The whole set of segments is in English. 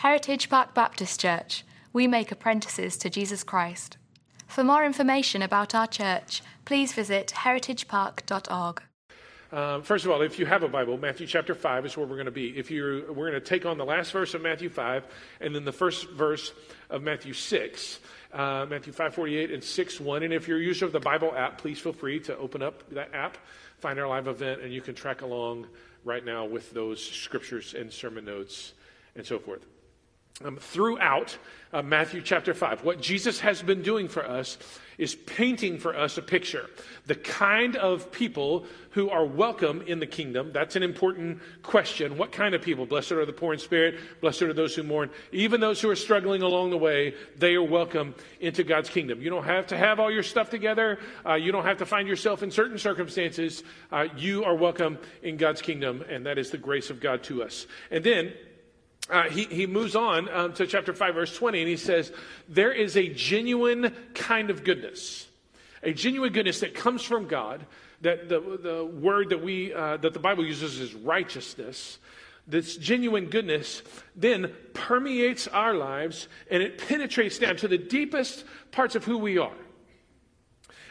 Heritage Park Baptist Church. We make apprentices to Jesus Christ. For more information about our church, please visit heritagepark.org. Um, first of all, if you have a Bible, Matthew chapter 5 is where we're going to be. If you're, we're going to take on the last verse of Matthew 5 and then the first verse of Matthew 6. Uh, Matthew 5:48 and 6:1. And if you're a user of the Bible app, please feel free to open up that app, find our live event, and you can track along right now with those scriptures and sermon notes and so forth. Um, throughout uh, Matthew chapter 5, what Jesus has been doing for us is painting for us a picture. The kind of people who are welcome in the kingdom. That's an important question. What kind of people? Blessed are the poor in spirit. Blessed are those who mourn. Even those who are struggling along the way, they are welcome into God's kingdom. You don't have to have all your stuff together. Uh, you don't have to find yourself in certain circumstances. Uh, you are welcome in God's kingdom, and that is the grace of God to us. And then, uh, he, he moves on um, to chapter 5, verse 20, and he says, There is a genuine kind of goodness, a genuine goodness that comes from God. That the, the word that, we, uh, that the Bible uses is righteousness. This genuine goodness then permeates our lives and it penetrates down to the deepest parts of who we are.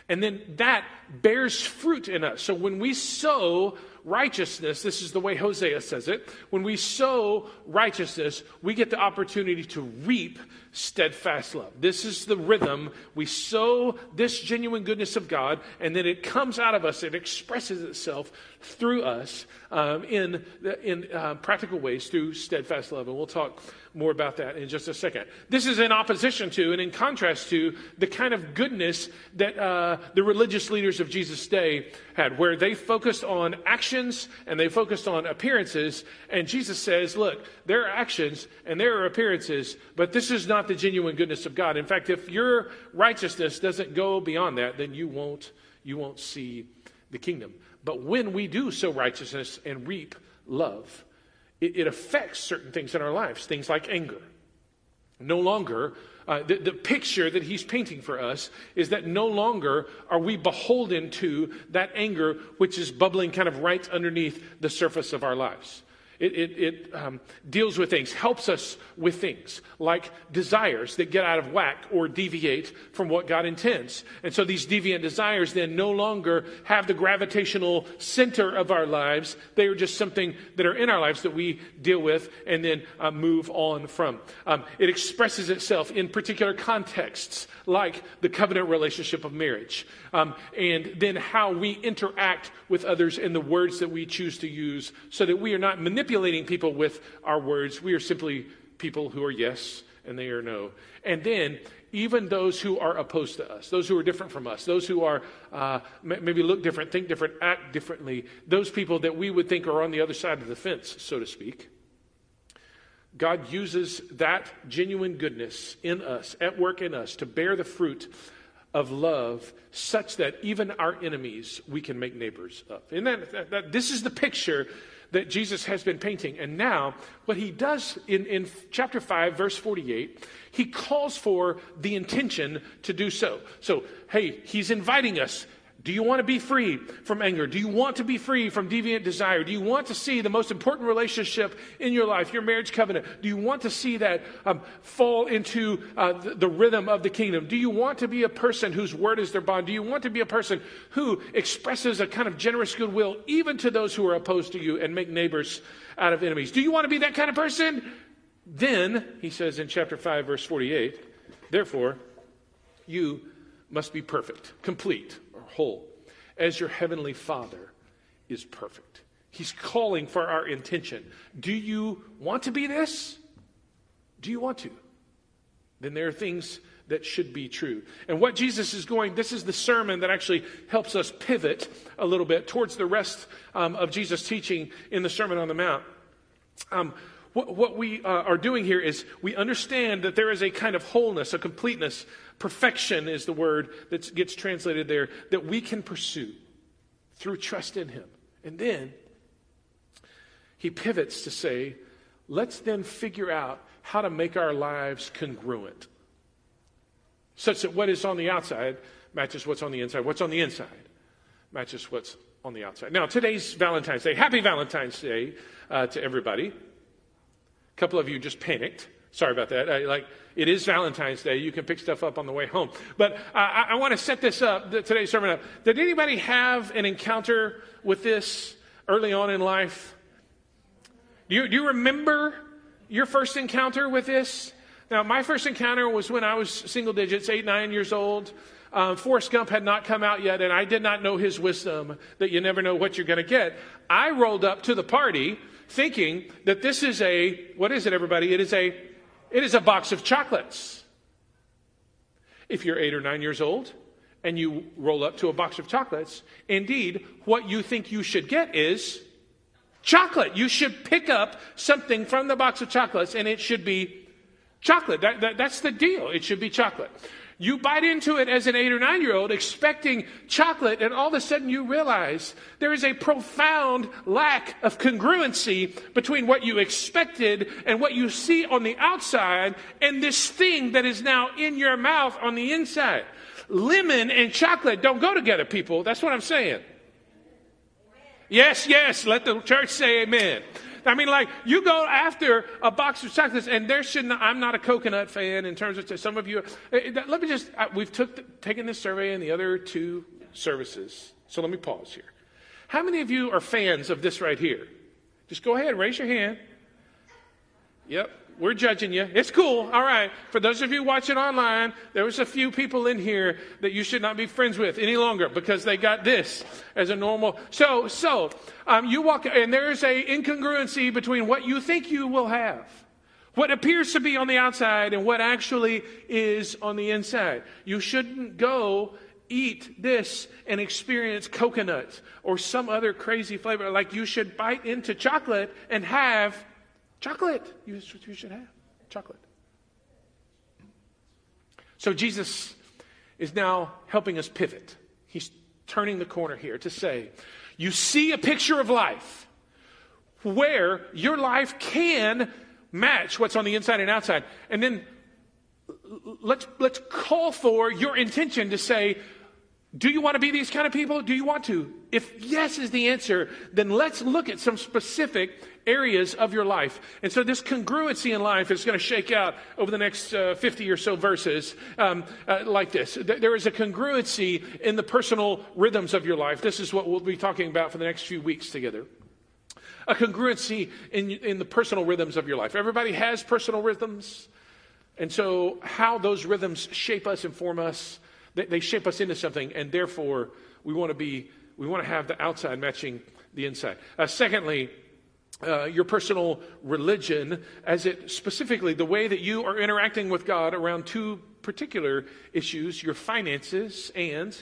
And then that bears fruit in us. So when we sow righteousness, this is the way Hosea says it, when we sow righteousness, we get the opportunity to reap steadfast love. This is the rhythm. We sow this genuine goodness of God, and then it comes out of us, it expresses itself through us um, in, in uh, practical ways through steadfast love. And we'll talk more about that in just a second. This is in opposition to and in contrast to the kind of goodness that uh, the religious leaders of Jesus' day had, where they focused on actions and they focused on appearances. And Jesus says, look, there are actions and there are appearances, but this is not the genuine goodness of God. In fact, if your righteousness doesn't go beyond that, then you won't, you won't see the kingdom. But when we do sow righteousness and reap love, it, it affects certain things in our lives, things like anger. No longer, uh, the, the picture that he's painting for us is that no longer are we beholden to that anger which is bubbling kind of right underneath the surface of our lives. It, it, it um, deals with things, helps us with things like desires that get out of whack or deviate from what God intends. And so these deviant desires then no longer have the gravitational center of our lives. They are just something that are in our lives that we deal with and then uh, move on from. Um, it expresses itself in particular contexts like the covenant relationship of marriage. Um, and then how we interact with others and the words that we choose to use so that we are not manipulating people with our words. We are simply people who are yes and they are no. And then, even those who are opposed to us, those who are different from us, those who are uh, maybe look different, think different, act differently, those people that we would think are on the other side of the fence, so to speak. God uses that genuine goodness in us, at work in us, to bear the fruit of love such that even our enemies we can make neighbors of. And that, that, that this is the picture that Jesus has been painting. And now, what he does in, in chapter 5, verse 48, he calls for the intention to do so. So, hey, he's inviting us do you want to be free from anger? Do you want to be free from deviant desire? Do you want to see the most important relationship in your life, your marriage covenant? Do you want to see that um, fall into uh, the, the rhythm of the kingdom? Do you want to be a person whose word is their bond? Do you want to be a person who expresses a kind of generous goodwill even to those who are opposed to you and make neighbors out of enemies? Do you want to be that kind of person? Then, he says in chapter 5, verse 48, therefore, you must be perfect, complete whole, as your heavenly Father is perfect. He's calling for our intention. Do you want to be this? Do you want to? Then there are things that should be true. And what Jesus is going, this is the sermon that actually helps us pivot a little bit towards the rest um, of Jesus' teaching in the Sermon on the Mount. Um, what, what, we uh, are doing here is we understand that there is a kind of wholeness, a completeness Perfection is the word that gets translated there that we can pursue through trust in Him. And then he pivots to say, let's then figure out how to make our lives congruent such that what is on the outside matches what's on the inside. What's on the inside matches what's on the outside. Now, today's Valentine's Day. Happy Valentine's Day uh, to everybody. A couple of you just panicked Sorry about that. I, like, it is Valentine's Day. You can pick stuff up on the way home. But I, I want to set this up, today's sermon up. Did anybody have an encounter with this early on in life? Do you, do you remember your first encounter with this? Now, my first encounter was when I was single digits, eight, nine years old. Um, Forrest Gump had not come out yet, and I did not know his wisdom that you never know what you're going to get. I rolled up to the party thinking that this is a, what is it, everybody? It is a, it is a box of chocolates. If you're eight or nine years old and you roll up to a box of chocolates, indeed, what you think you should get is chocolate. You should pick up something from the box of chocolates, and it should be chocolate. That, that, that's the deal. It should be chocolate. You bite into it as an eight or nine year old expecting chocolate, and all of a sudden you realize there is a profound lack of congruency between what you expected and what you see on the outside and this thing that is now in your mouth on the inside. Lemon and chocolate don't go together, people. That's what I'm saying. Yes, yes, let the church say amen. I mean, like, you go after a box of chocolates, and there should not, I'm not a coconut fan in terms of, some of you, eh, eh, let me just, we've took, taken this survey in the other two services. So let me pause here. How many of you are fans of this right here? Just go ahead, raise your hand. Yep, we're judging you. It's cool. All right. For those of you watching online, there was a few people in here that you should not be friends with any longer because they got this as a normal. So, so um, you walk, and there is a incongruency between what you think you will have, what appears to be on the outside, and what actually is on the inside. You shouldn't go eat this and experience coconut or some other crazy flavor. Like you should bite into chocolate and have Chocolate. You, should have chocolate. So Jesus is now helping us pivot. He's turning the corner here to say, you see a picture of life where your life can match what's on the inside and outside. And then let's, let's call for your intention to say, do you want to be these kind of people? Do you want to? If yes is the answer, then let's look at some specific areas of your life. And so this congruency in life is going to shake out over the next uh, 50 or so verses um, uh, like this. There is a congruency in the personal rhythms of your life. This is what we'll be talking about for the next few weeks together. A congruency in, in the personal rhythms of your life. Everybody has personal rhythms. And so how those rhythms shape us and form us, they, they shape us into something. And therefore, we want to be, we want to have the outside matching the inside. Uh, secondly, uh, your personal religion as it specifically the way that you are interacting with God around two particular issues your finances and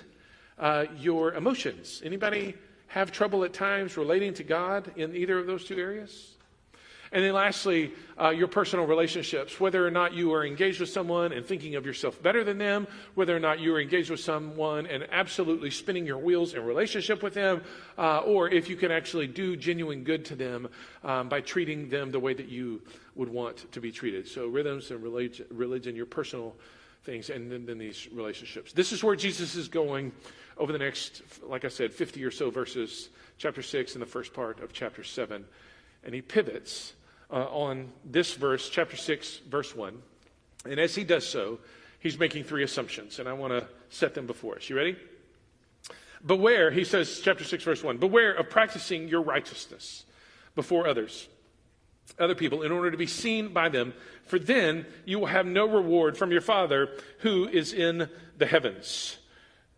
uh, your emotions. Anybody have trouble at times relating to God in either of those two areas? And then lastly, uh, your personal relationships, whether or not you are engaged with someone and thinking of yourself better than them, whether or not you are engaged with someone and absolutely spinning your wheels in relationship with them, uh, or if you can actually do genuine good to them um, by treating them the way that you would want to be treated. So, rhythms and religion, your personal things, and then, then these relationships. This is where Jesus is going over the next, like I said, 50 or so verses, chapter 6 and the first part of chapter 7. And he pivots uh, on this verse, chapter 6, verse 1. And as he does so, he's making three assumptions, and I want to set them before us. You ready? Beware, he says, chapter 6, verse 1 Beware of practicing your righteousness before others, other people, in order to be seen by them, for then you will have no reward from your Father who is in the heavens.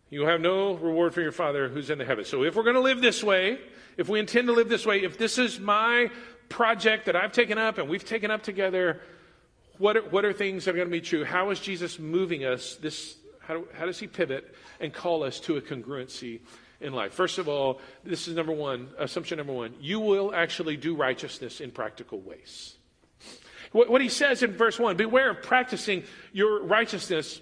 You will have no reward from your Father who's in the heavens. So if we're going to live this way, if we intend to live this way, if this is my project that I've taken up and we've taken up together, what are, what are things that are going to be true? How is Jesus moving us? This, how, how does he pivot and call us to a congruency in life? First of all, this is number one, assumption number one. You will actually do righteousness in practical ways. What, what he says in verse one beware of practicing your righteousness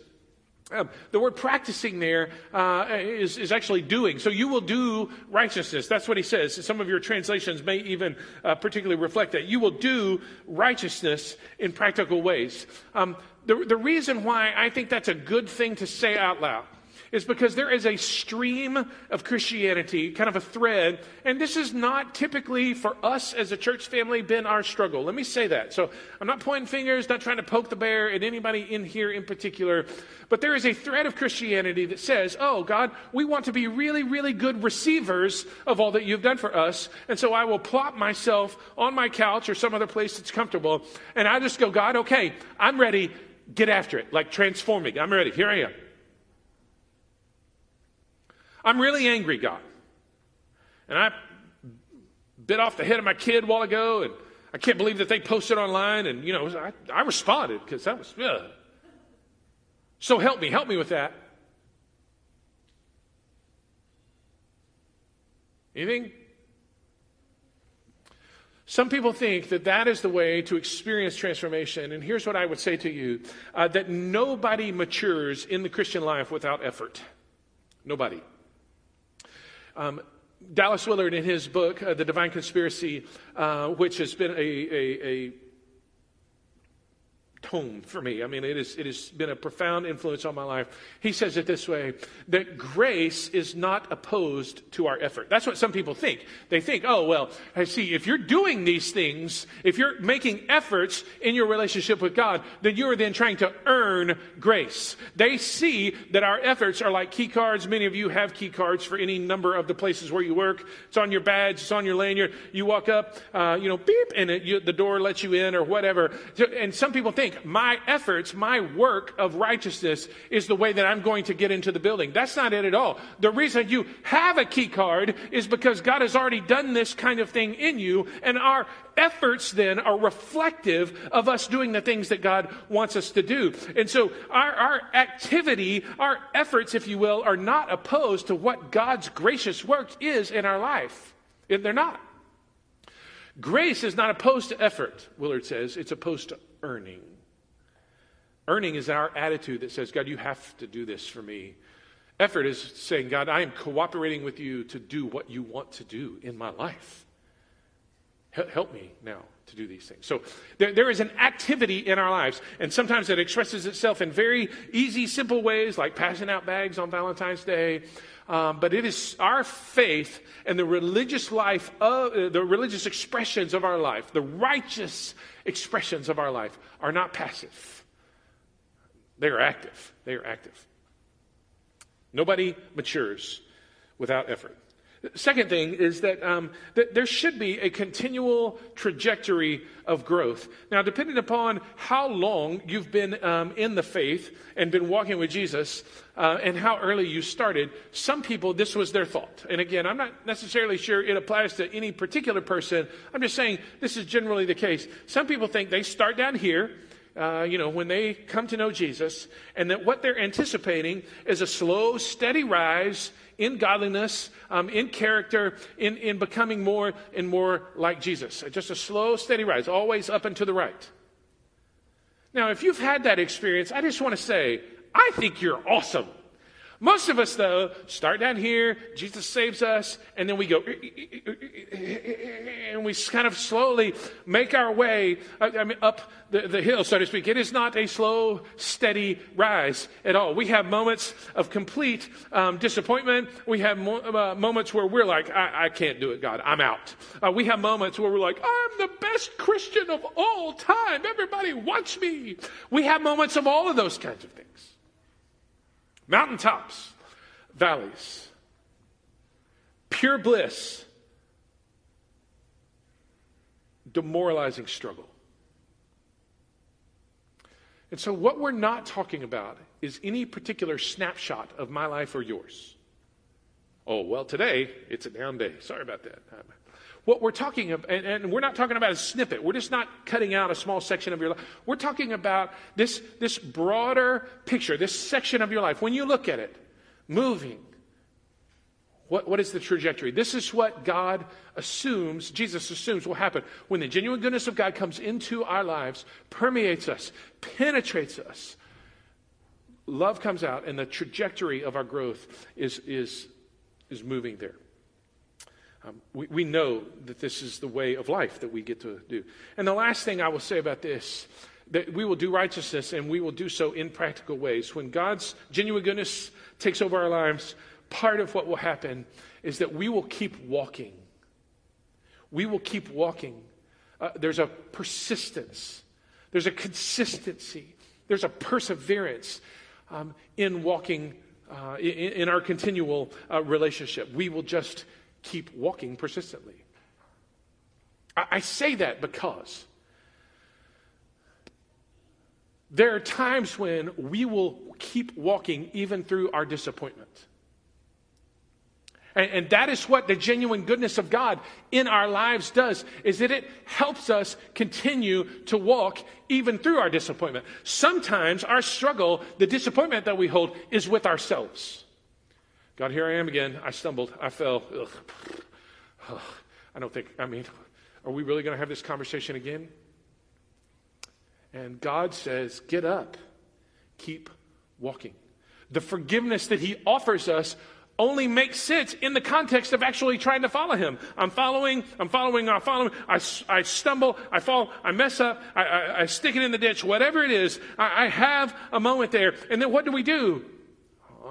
um, the word practicing there uh, is is, actually doing. So you will do righteousness. That's what he says. Some of your translations may even uh, particularly reflect that. You will do righteousness in practical ways. Um, the, the reason why I think that's a good thing to say out loud is because there is a stream of Christianity, kind of a thread, and this is not typically for us as a church family been our struggle. Let me say that. So I'm not pointing fingers, not trying to poke the bear at anybody in here in particular, but there is a thread of Christianity that says, oh, God, we want to be really, really good receivers of all that you've done for us, and so I will plop myself on my couch or some other place that's comfortable, and I just go, God, okay, I'm ready. Get after it. Like transforming. I'm ready. Here I am. I'm really angry, God. And I bit off the head of my kid a while ago, and I can't believe that they posted online, and, you know, I, I responded because that was, yeah. So help me, help me with that. Anything? Some people think that that is the way to experience transformation. And here's what I would say to you uh, that nobody matures in the Christian life without effort. Nobody. Um, Dallas Willard, in his book, uh, The Divine Conspiracy, uh, which has been a, a, a tome for me. I mean, it, is, it has been a profound influence on my life. He says it this way that grace is not opposed to our effort. That's what some people think. They think, oh, well, I see, if you're doing these things, if you're making efforts in your relationship with God, then you are then trying to earn grace. They see that our efforts are like key cards. Many of you have key cards for any number of the places where you work. It's on your badge, it's on your lanyard. You walk up, uh, you know, beep, and it, you, the door lets you in or whatever. And some people think, my efforts, my work of righteousness is the way that I'm going to get into the building. That's not it at all. The reason you have a key card is because God has already done this kind of thing in you, and our efforts then are reflective of us doing the things that God wants us to do. And so our, our activity, our efforts, if you will, are not opposed to what God's gracious work is in our life. They're not. Grace is not opposed to effort, Willard says, it's opposed to earning. Earning is our attitude that says, God, you have to do this for me. Effort is saying, God, I am cooperating with you to do what you want to do in my life. Help me now to do these things. So there, there is an activity in our lives, and sometimes it expresses itself in very easy, simple ways, like passing out bags on Valentine's Day. Um, but it is our faith and the religious life, of, uh, the religious expressions of our life, the righteous expressions of our life, are not passive. They are active. They are active. Nobody matures without effort. second thing is that, um, that there should be a continual trajectory of growth. Now, depending upon how long you've been um, in the faith and been walking with Jesus uh, and how early you started, some people, this was their thought. And again, I'm not necessarily sure it applies to any particular person. I'm just saying this is generally the case. Some people think they start down here uh, you know, when they come to know Jesus, and that what they're anticipating is a slow, steady rise in godliness, um, in character, in, in becoming more and more like Jesus. Just a slow, steady rise, always up and to the right. Now, if you've had that experience, I just want to say, I think you're awesome. Most of us, though, start down here, Jesus saves us, and then we go, and we kind of slowly make our way mean, up the, the hill, so to speak. It is not a slow, steady rise at all. We have moments of complete um, disappointment. We have mo- uh, moments where we're like, I-, I, can't do it, God, I'm out. Uh, we have moments where we're like, I'm the best Christian of all time. Everybody watch me. We have moments of all of those kinds of things mountaintops, valleys, pure bliss, demoralizing struggle. And so, what we're not talking about is any particular snapshot of my life or yours. Oh, well, today it's a down day. Sorry about that. What we're talking about, and, and, we're not talking about a snippet. We're just not cutting out a small section of your life. We're talking about this, this broader picture, this section of your life. When you look at it, moving, what, what is the trajectory? This is what God assumes, Jesus assumes will happen when the genuine goodness of God comes into our lives, permeates us, penetrates us. Love comes out, and the trajectory of our growth is, is, is moving there. Um, we, we know that this is the way of life that we get to do. And the last thing I will say about this that we will do righteousness and we will do so in practical ways. When God's genuine goodness takes over our lives, part of what will happen is that we will keep walking. We will keep walking. Uh, there's a persistence, there's a consistency, there's a perseverance um, in walking uh, in, in, our continual uh, relationship. We will just keep walking persistently. I, say that because there are times when we will keep walking even through our disappointment. And, and, that is what the genuine goodness of God in our lives does, is that it helps us continue to walk even through our disappointment. Sometimes our struggle, the disappointment that we hold, is with ourselves. God, here I am again. I stumbled. I fell. Ugh. I don't think, I mean, are we really going to have this conversation again? And God says, Get up, keep walking. The forgiveness that He offers us only makes sense in the context of actually trying to follow him. I'm following, I'm following, I'm following. I, I stumble, I fall, I mess up, I, I, I stick it in the ditch, whatever it is. I, I, have a moment there. And then what do we do?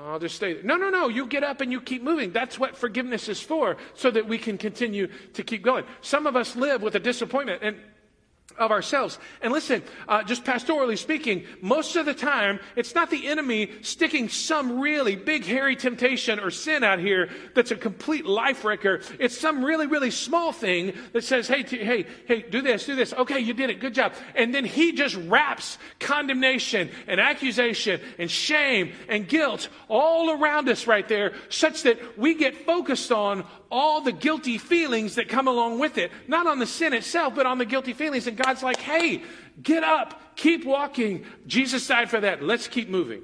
I'll just stay there. No, no, no. You get up and you keep moving. That's what forgiveness is for, so that we can continue to keep going. Some of us live with a disappointment. And of ourselves. And listen, uh, just pastorally speaking, most of the time, it's not the enemy sticking some really big, hairy temptation or sin out here that's a complete life wrecker. It's some really, really small thing that says, hey, t- hey, hey, do this, do this. Okay, you did it. Good job. And then he just wraps condemnation and accusation and shame and guilt all around us right there, such that we get focused on all the guilty feelings that come along with it. Not on the sin itself, but on the guilty feelings. And God's like, hey, get up, keep walking. Jesus died for that. Let's keep moving.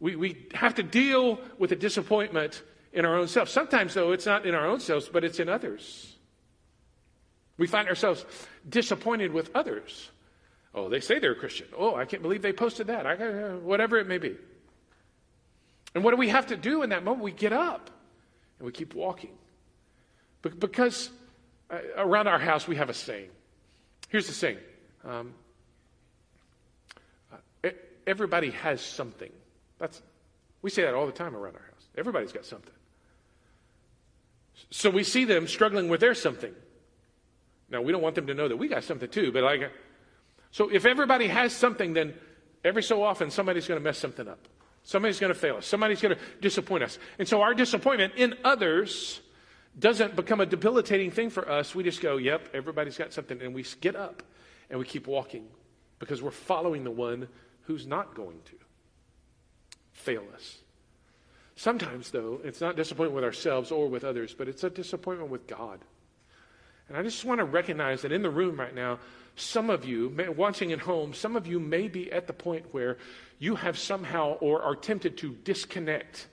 We, we have to deal with the disappointment in our own self. Sometimes, though, it's not in our own selves, but it's in others. We find ourselves disappointed with others. Oh, they say they're a Christian. Oh, I can't believe they posted that. I, uh, whatever it may be. And what do we have to do in that moment? We get up and we keep walking. But Because uh, around our house we have a saying. Here's the saying um, everybody has something. That's, we say that all the time around our house. Everybody's got something. So we see them struggling with their something. Now, we don't want them to know that we got something too, but like, so if everybody has something, then every so often somebody's going to mess something up. Somebody's going to fail us. Somebody's going to disappoint us. And so our disappointment in others doesn't become a debilitating thing for us. We just go, yep, everybody's got something. And we get up and we keep walking because we're following the one who's not going to fail us. Sometimes, though, it's not disappointment with ourselves or with others, but it's a disappointment with God. And I just want to recognize that in the room right now, some of you, watching at home, some of you may be at the point where you have somehow or are tempted to disconnect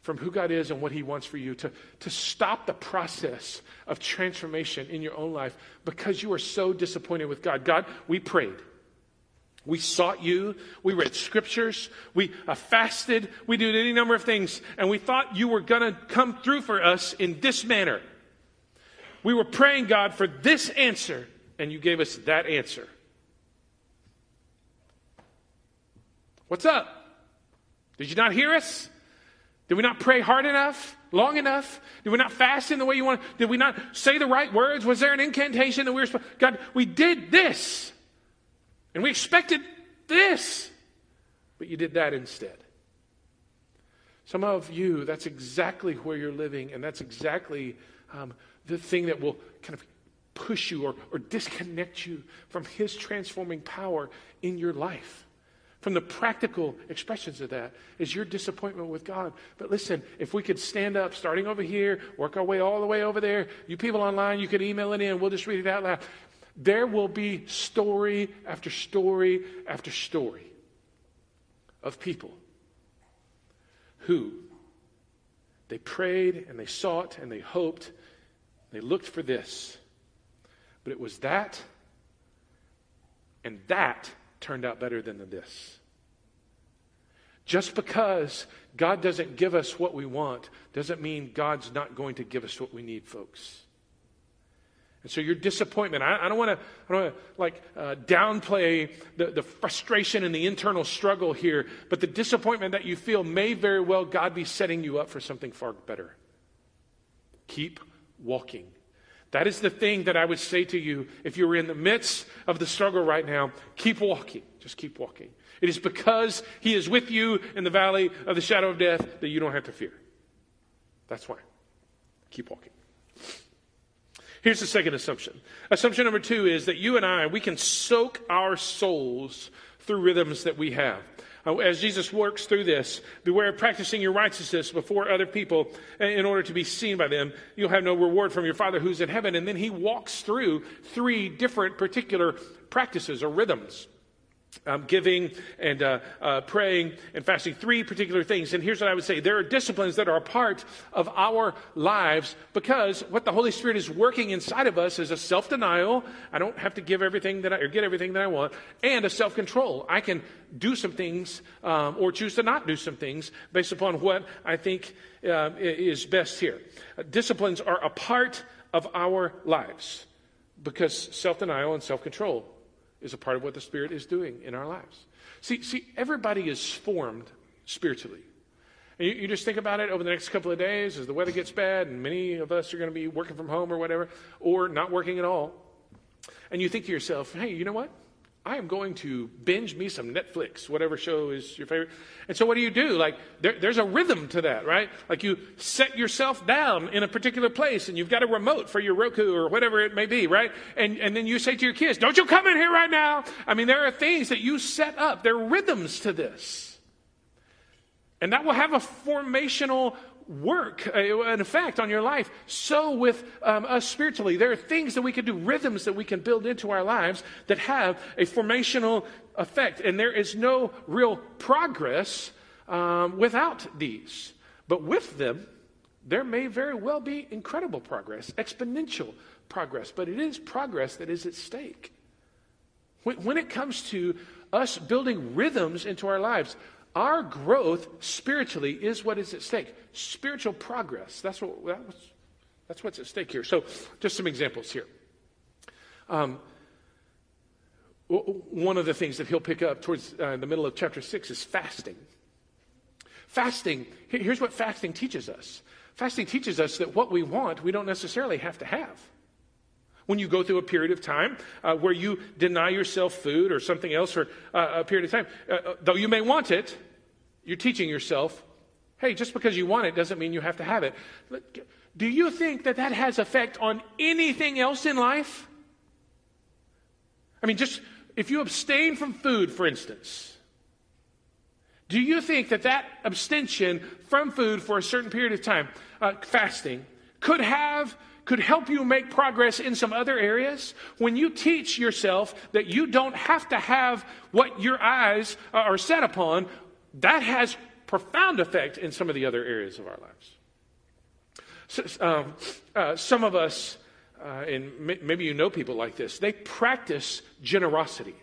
from who God is and what He wants for you, to, to stop the process of transformation in your own life because you are so disappointed with God. God, we prayed. We sought you. We read scriptures. We uh, fasted. We did any number of things. And we thought you were going to come through for us in this manner. We were praying, God, for this answer and you gave us that answer. What's up? Did you not hear us? Did we not pray hard enough, long enough? Did we not fast in the way you want? Did we not say the right words? Was there an incantation that we were supposed? God, we did this, and we expected this, but you did that instead. Some of you, that's exactly where you're living, and that's exactly um, the thing that will kind of push you or, or disconnect you from His transforming power in your life. From the practical expressions of that is your disappointment with God. But listen, if we could stand up, starting over here, work our way all the way over there, you people online, you could email it in, we'll just read it out loud. There will be story after story after story of people who they prayed and they sought and they hoped, they looked for this but it was that, and that turned out better than the this. Just because God doesn't give us what we want doesn't mean God's not going to give us what we need, folks. And so your disappointment, I, I don't want to, like uh, downplay the, the frustration and the internal struggle here, but the disappointment that you feel may very well God be setting you up for something far better. Keep walking. That is the thing that I would say to you if you were in the midst of the struggle right now. Keep walking. Just keep walking. It is because He is with you in the valley of the shadow of death that you don't have to fear. That's why. Keep walking. Here's the second assumption. Assumption number two is that you and I, we can soak our souls through rhythms that we have. Uh, as Jesus works through this, beware of practicing your righteousness before other people in order to be seen by them. You'll have no reward from your Father who's in heaven. And then he walks through three different particular practices or rhythms um, giving and uh, uh, praying and fasting, three particular things. And here's what I would say there are disciplines that are a part of our lives because what the Holy Spirit is working inside of us is a self denial. I don't have to give everything that I, or get everything that I want, and a self control. I can do some things um, or choose to not do some things based upon what I think uh, is best here. disciplines are a part of our lives because self denial and self control is a part of what the Spirit is doing in our lives. See, see, everybody is formed spiritually. And you, you, just think about it over the next couple of days as the weather gets bad, and many of us are going to be working from home or whatever, or not working at all. And you think to yourself, hey, you know what? I am going to binge me some Netflix, whatever show is your favorite. And so what do you do? Like, there, there's a rhythm to that, right? Like you set yourself down in a particular place and you've got a remote for your Roku or whatever it may be, right? And, and then you say to your kids, don't you come in here right now. I mean, there are things that you set up. There are rhythms to this. And that will have a formational work, uh, an effect on your life. So with um, us spiritually, there are things that we can do, rhythms that we can build into our lives that have a formational effect. And there is no real progress um, without these. But with them, there may very well be incredible progress, exponential progress, but it is progress that is at stake. When, when it comes to us building rhythms into our lives, our growth spiritually is what is at stake. Spiritual progress. That's, what, that was, that's what's at stake here. So, just some examples here. Um, one of the things that he'll pick up towards uh, the middle of chapter 6 is fasting. Fasting, here's what fasting teaches us fasting teaches us that what we want, we don't necessarily have to have. When you go through a period of time uh, where you deny yourself food or something else for uh, a period of time, uh, uh, though you may want it, you're teaching yourself, hey, just because you want it doesn't mean you have to have it. Do you think that that has effect on anything else in life? I mean, just if you abstain from food, for instance, do you think that that abstention from food for a certain period of time, uh, fasting, could have could help you make progress in some other areas. When you teach yourself that you don't have to have what your eyes are set upon, that has profound effect in some of the other areas of our lives. So, um, uh, some of us, uh, and maybe you know people like this, they practice generosity.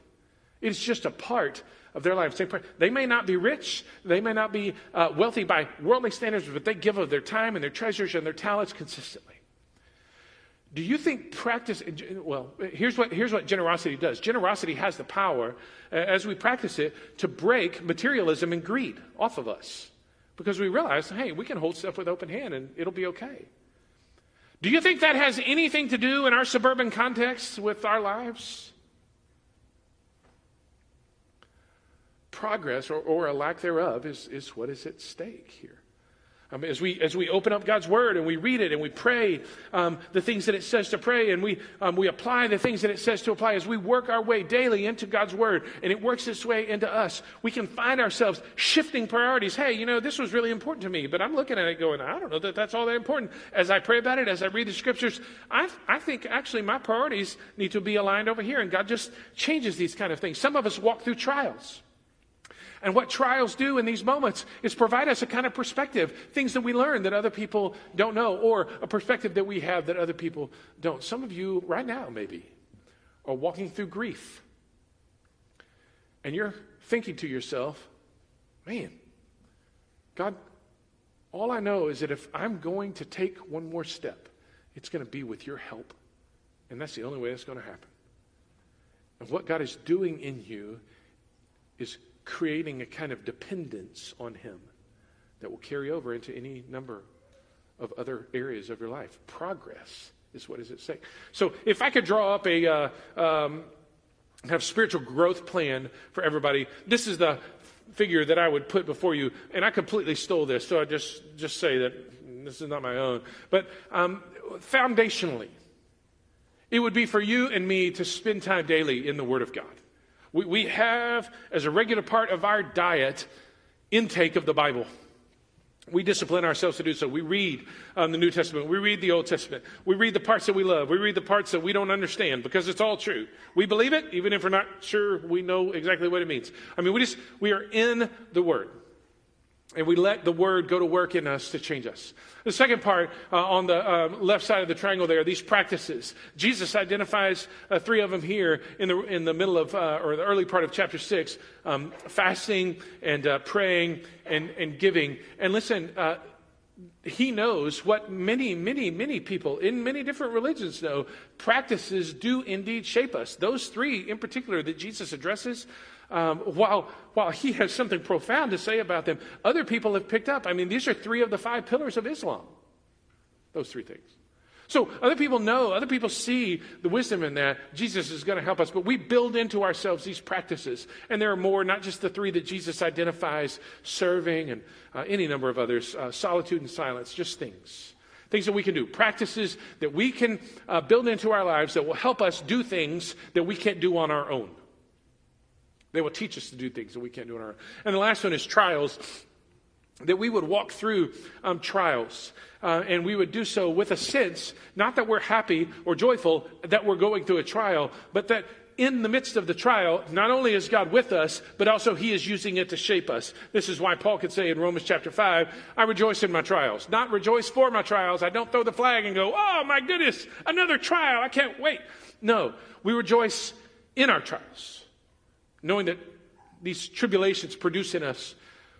It's just a part of their lives. They may not be rich, they may not be uh, wealthy by worldly standards, but they give of their time and their treasures and their talents consistently. Do you think practice, well, here's what, here's what generosity does. Generosity has the power, as we practice it, to break materialism and greed off of us. Because we realize, hey, we can hold stuff with open hand and it'll be okay. Do you think that has anything to do in our suburban context with our lives? Progress, or, or a lack thereof, is, is what is at stake here. Um, as, we, as we open up God's Word and we read it and we pray um, the things that it says to pray and we, um, we apply the things that it says to apply, as we work our way daily into God's Word and it works its way into us, we can find ourselves shifting priorities. Hey, you know, this was really important to me, but I'm looking at it going, I don't know that that's all that important. As I pray about it, as I read the Scriptures, I, I think actually my priorities need to be aligned over here. And God just changes these kind of things. Some of us walk through trials. And what trials do in these moments is provide us a kind of perspective, things that we learn that other people don't know, or a perspective that we have that other people don't. Some of you, right now, maybe, are walking through grief. And you're thinking to yourself, man, God, all I know is that if I'm going to take one more step, it's going to be with your help And that's the only way it's going to happen. And what God is doing in you is creating a kind of dependence on Him that will carry over into any number of other areas of your life. Progress is what is at stake. So if I could draw up a uh, um, have spiritual growth plan for everybody, this is the figure that I would put before you, and I completely stole this, so I just just say that this is not my own. But um, foundationally, it would be for you and me to spend time daily in the Word of God. We, we have, as a regular part of our diet, intake of the Bible. We discipline ourselves to do so. We read um, the New Testament. We read the Old Testament. We read the parts that we love. We read the parts that we don't understand because it's all true. We believe it, even if we're not sure we know exactly what it means. I mean, we just, we are in the Word and we let the word go to work in us to change us. The second part uh, on the uh, left side of the triangle there, these practices. Jesus identifies uh, three of them here in the, in the middle of, uh, or the early part of chapter six um, fasting and uh, praying and, and giving. And listen, uh, he knows what many, many, many people in many different religions know. Practices do indeed shape us. Those three in particular that Jesus addresses um, while, while he has something profound to say about them, other people have picked up. I mean, these are three of the five pillars of Islam. Those three things. So other people know, other people see the wisdom in that. Jesus is going to help us, but we build into ourselves these practices. And there are more, not just the three that Jesus identifies serving and uh, any number of others uh, solitude and silence, just things. Things that we can do, practices that we can uh, build into our lives that will help us do things that we can't do on our own. They will teach us to do things that we can't do on our own. And the last one is trials. That we would walk through um, trials uh, and we would do so with a sense, not that we're happy or joyful that we're going through a trial, but that in the midst of the trial, not only is God with us, but also He is using it to shape us. This is why Paul could say in Romans chapter 5, I rejoice in my trials. Not rejoice for my trials. I don't throw the flag and go, oh my goodness, another trial. I can't wait. No, we rejoice in our trials knowing that these tribulations produce in us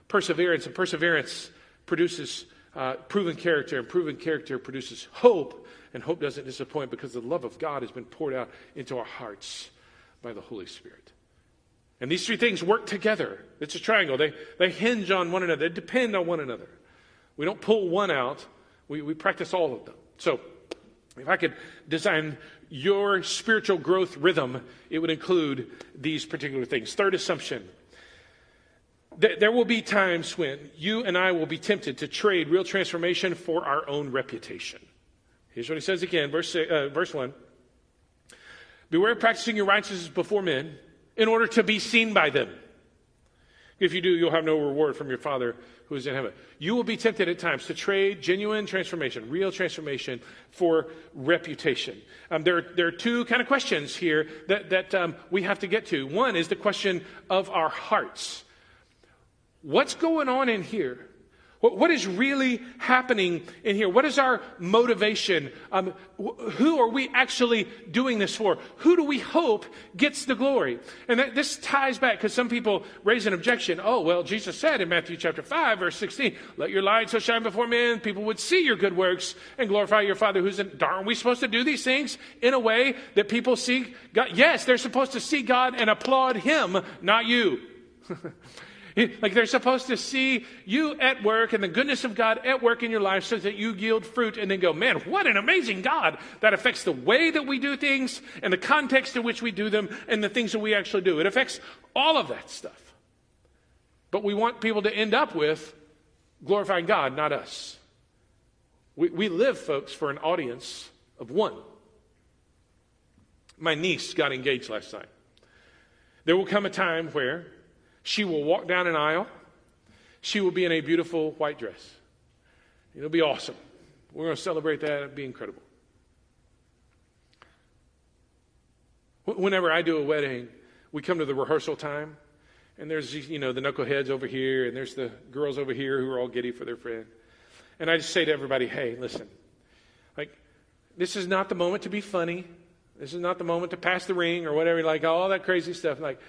perseverance, and perseverance produces uh, proven character, and proven character produces hope, and hope doesn't disappoint because the love of God has been poured out into our hearts by the Holy Spirit. And these three things work together. It's a triangle. They, they hinge on one another, they depend on one another. We don't pull one out, we, we practice all of them. So, if I could design your spiritual growth rhythm, it would include these particular things. Third assumption there will be times when you and I will be tempted to trade real transformation for our own reputation. Here's what he says again, verse, uh, verse 1. Beware of practicing your righteousness before men in order to be seen by them. If you do, you'll have no reward from your Father who is in heaven. You will be tempted at times to trade genuine transformation, real transformation, for reputation. Um, there, there are two kind of questions here that, that um, we have to get to. One is the question of our hearts. What's going on in here what, what is really happening in here? What is our motivation? Um, wh- who are we actually doing this for? Who do we hope gets the glory? And that, this ties back because some people raise an objection. Oh, well, Jesus said in Matthew chapter 5, verse 16, let your light so shine before men, people would see your good works and glorify your Father who's in. Aren't we supposed to do these things in a way that people see God? Yes, they're supposed to see God and applaud Him, not you. Like they're supposed to see you at work and the goodness of God at work in your life so that you yield fruit and then go, man, what an amazing God that affects the way that we do things and the context in which we do them and the things that we actually do. It affects all of that stuff. But we want people to end up with glorifying God, not us. We, we live, folks, for an audience of one. My niece got engaged last night. There will come a time where she will walk down an aisle. She will be in a beautiful white dress. It'll be awesome. We're going to celebrate that. It'll be incredible. Whenever I do a wedding, we come to the rehearsal time, and there's you know the knuckleheads over here, and there's the girls over here who are all giddy for their friend. And I just say to everybody, hey, listen, like this is not the moment to be funny. This is not the moment to pass the ring or whatever, like all that crazy stuff. Like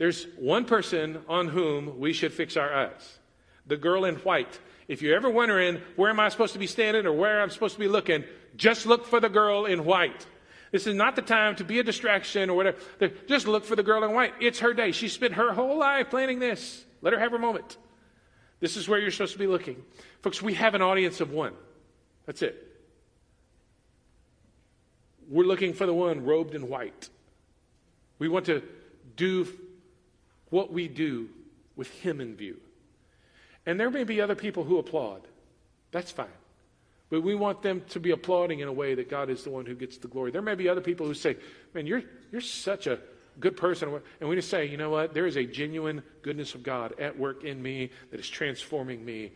there's one person on whom we should fix our eyes the girl in white. If you're ever wondering where am I supposed to be standing or where I'm supposed to be looking, just look for the girl in white. This is not the time to be a distraction or whatever. Just look for the girl in white. It's her day. She spent her whole life planning this. Let her have her moment. This is where you're supposed to be looking. Folks, we have an audience of one. That's it. We're looking for the one robed in white. We want to do what we do with him in view. And there may be other people who applaud. That's fine. But we want them to be applauding in a way that God is the one who gets the glory. There may be other people who say, Man, you're, you're such a good person. And we just say, You know what? There is a genuine goodness of God at work in me that is transforming me.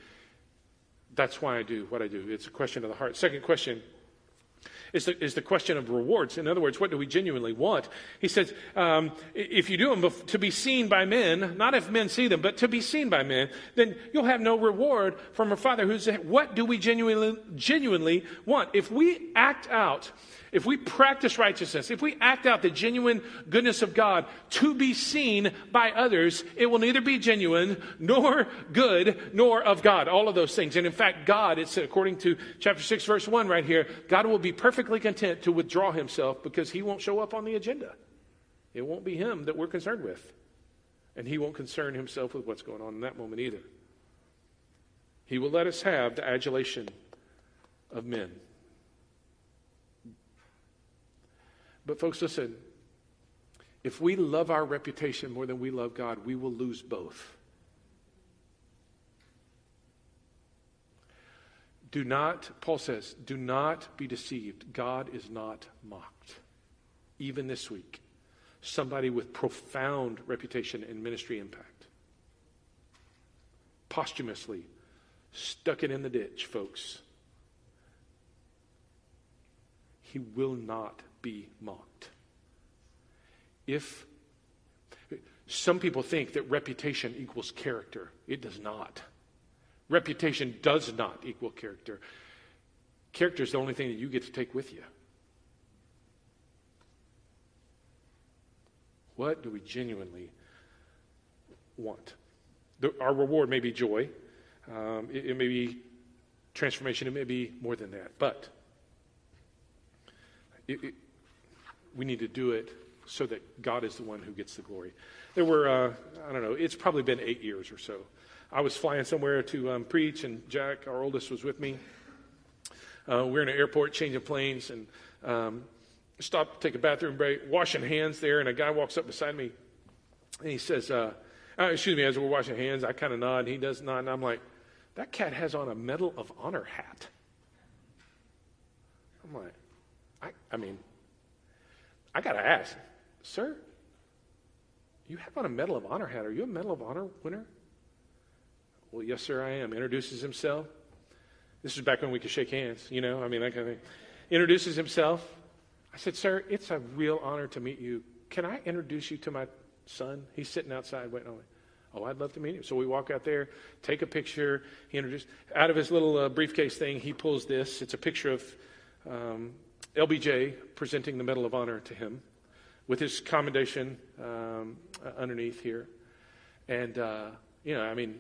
That's why I do what I do. It's a question of the heart. Second question is the, is the question of rewards. In other words, what do we genuinely want? He says, um, if you do them to be seen by men, not if men see them, but to be seen by men, then you'll have no reward from a Father who's, what do we genuinely, genuinely want? If we act out if we practice righteousness, if we act out the genuine goodness of God to be seen by others, it will neither be genuine nor good nor of God. All of those things. And in fact, God, it's according to chapter 6, verse 1 right here, God will be perfectly content to withdraw himself because he won't show up on the agenda. It won't be him that we're concerned with. And he won't concern himself with what's going on in that moment either. He will let us have the adulation of men. But, folks, listen if we love our reputation more than we love God, we will lose both. Do not, Paul says, do not be deceived. God is not mocked. Even this week, somebody with profound reputation and ministry impact. Posthumously stuck it in the ditch, folks. He will not be mocked. If some people think that reputation equals character, it does not. Reputation does not equal character. Character is the only thing that you get to take with you. What do we genuinely want? The, our reward may be joy, um, it, it may be transformation, it may be more than that. But it, it, we need to do it so that God is the one who gets the glory. There were, uh, I don't know, it's probably been eight years or so. I was flying somewhere to um, preach, and Jack, our oldest, was with me. Uh, we're in an airport changing planes, and um, stop, take a bathroom break, washing hands there, and a guy walks up beside me, and he says, uh, uh, excuse me, as we're washing hands, I kind of nod, and he does nod, and I'm like, that cat has on a Medal of Honor hat. I'm like, I, I mean, I got to ask, sir, you have on a Medal of Honor hat. Are you a Medal of Honor winner? Well, yes, sir, I am. Introduces himself. This is back when we could shake hands, you know, I mean, that kind of thing. Introduces himself. I said, sir, it's a real honor to meet you. Can I introduce you to my son? He's sitting outside waiting on me. Oh, I'd love to meet him. So we walk out there, take a picture. He introduced, out of his little uh, briefcase thing, he pulls this. It's a picture of um, LBJ presenting the Medal of Honor to him with his commendation um, underneath here. And, uh, you know, I mean,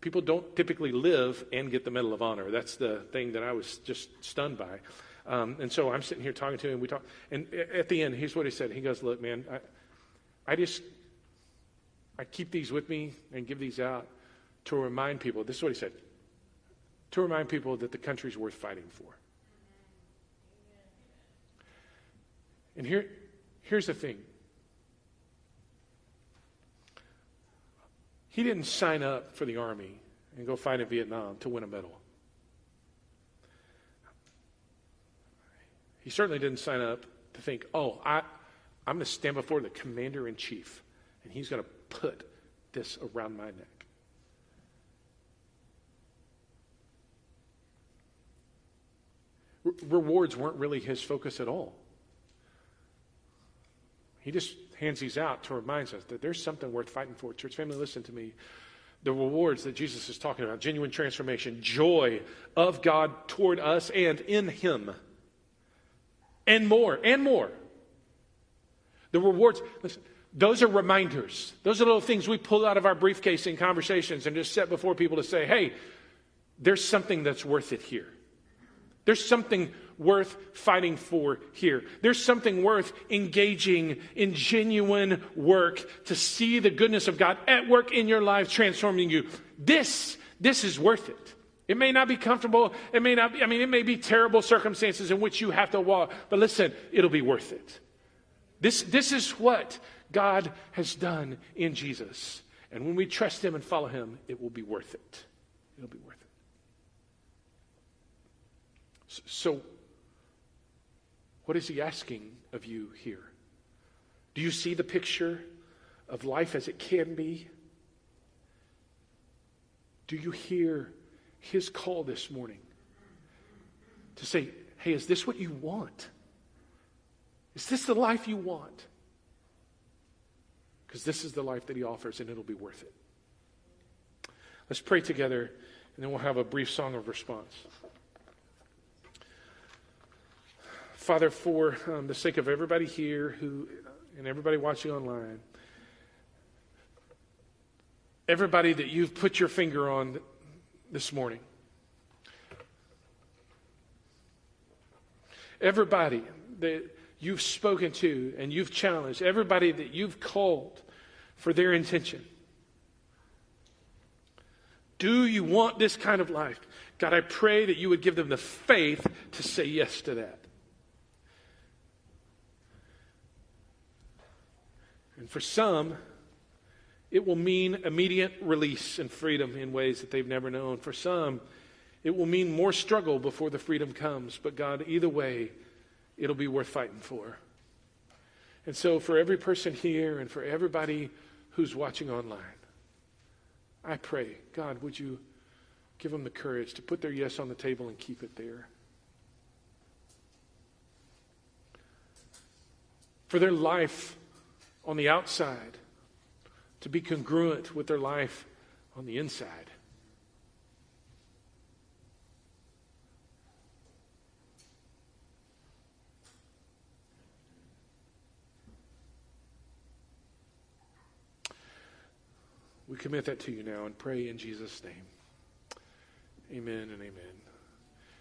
people don't typically live and get the Medal of Honor. That's the thing that I was just stunned by. Um, and so I'm sitting here talking to him. We talk, and at the end, here's what he said. He goes, "Look, man, I, I just I keep these with me and give these out to remind people. This is what he said. To remind people that the country's worth fighting for." And here, here's the thing he didn't sign up for the army and go fight in Vietnam to win a medal. He certainly didn't sign up to think, oh, I, I'm going to stand before the commander in chief, and he's going to put this around my neck. Rewards weren't really his focus at all. He just hands these out to remind us that there's something worth fighting for. Church family, listen to me. The rewards that Jesus is talking about genuine transformation, joy of God toward us and in Him, and more, and more. The rewards, listen, those are reminders. Those are little things we pull out of our briefcase in conversations and just set before people to say, hey, there's something that's worth it here. There's something worth fighting for here. There's something worth engaging in genuine work to see the goodness of God at work in your life, transforming you. This, this is worth it. It may not be comfortable. It may not be, I mean, it may be terrible circumstances in which you have to walk, but listen, it'll be worth it. This, this is what God has done in Jesus. And when we trust Him and follow Him, it will be worth it. It'll be worth it. So, what is He asking of you here? Do you see the picture of life as it can be? Do you hear His call this morning to say, hey, is this what you want? Is this the life you want? Because this is the life that He offers, and it'll be worth it. Let's pray together, and then we'll have a brief song of response. Father, for um, the sake of everybody here who, and everybody watching online, everybody that you've put your finger on this morning, everybody that you've spoken to and you've challenged, everybody that you've called for their intention. Do you want this kind of life? God, I pray that you would give them the faith to say yes to that. And for some, it will mean immediate release and freedom in ways that they've never known. For some, it will mean more struggle before the freedom comes. But God, either way, it'll be worth fighting for. And so, for every person here and for everybody who's watching online, I pray, God, would you give them the courage to put their yes on the table and keep it there? For their life on the outside to be congruent with their life on the inside. We commit that to you now and pray in Jesus' name. Amen and amen.